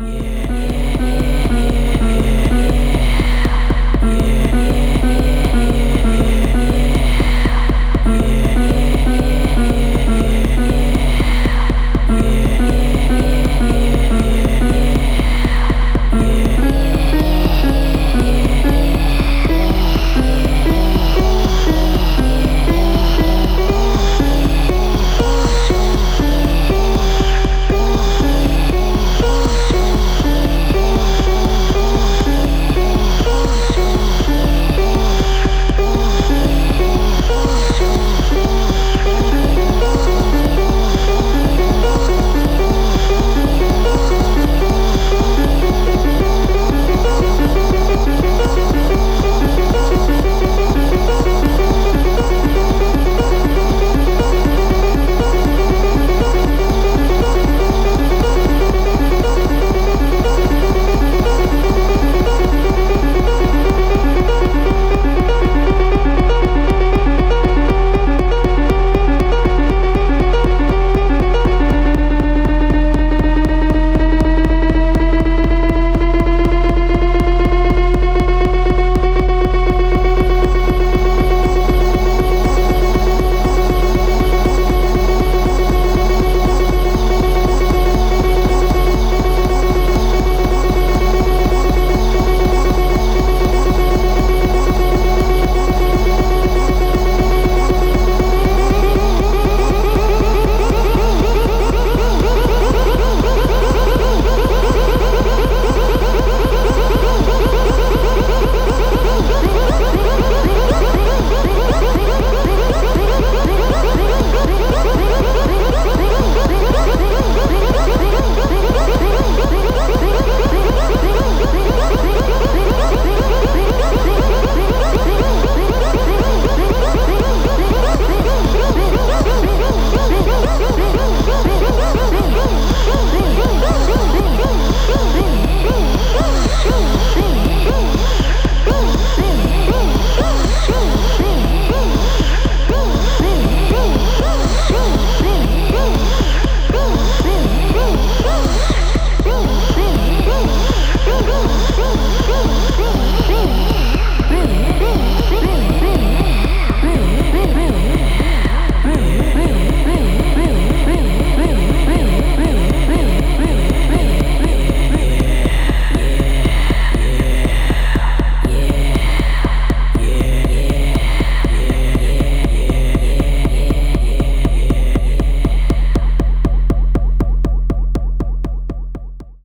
Yeah.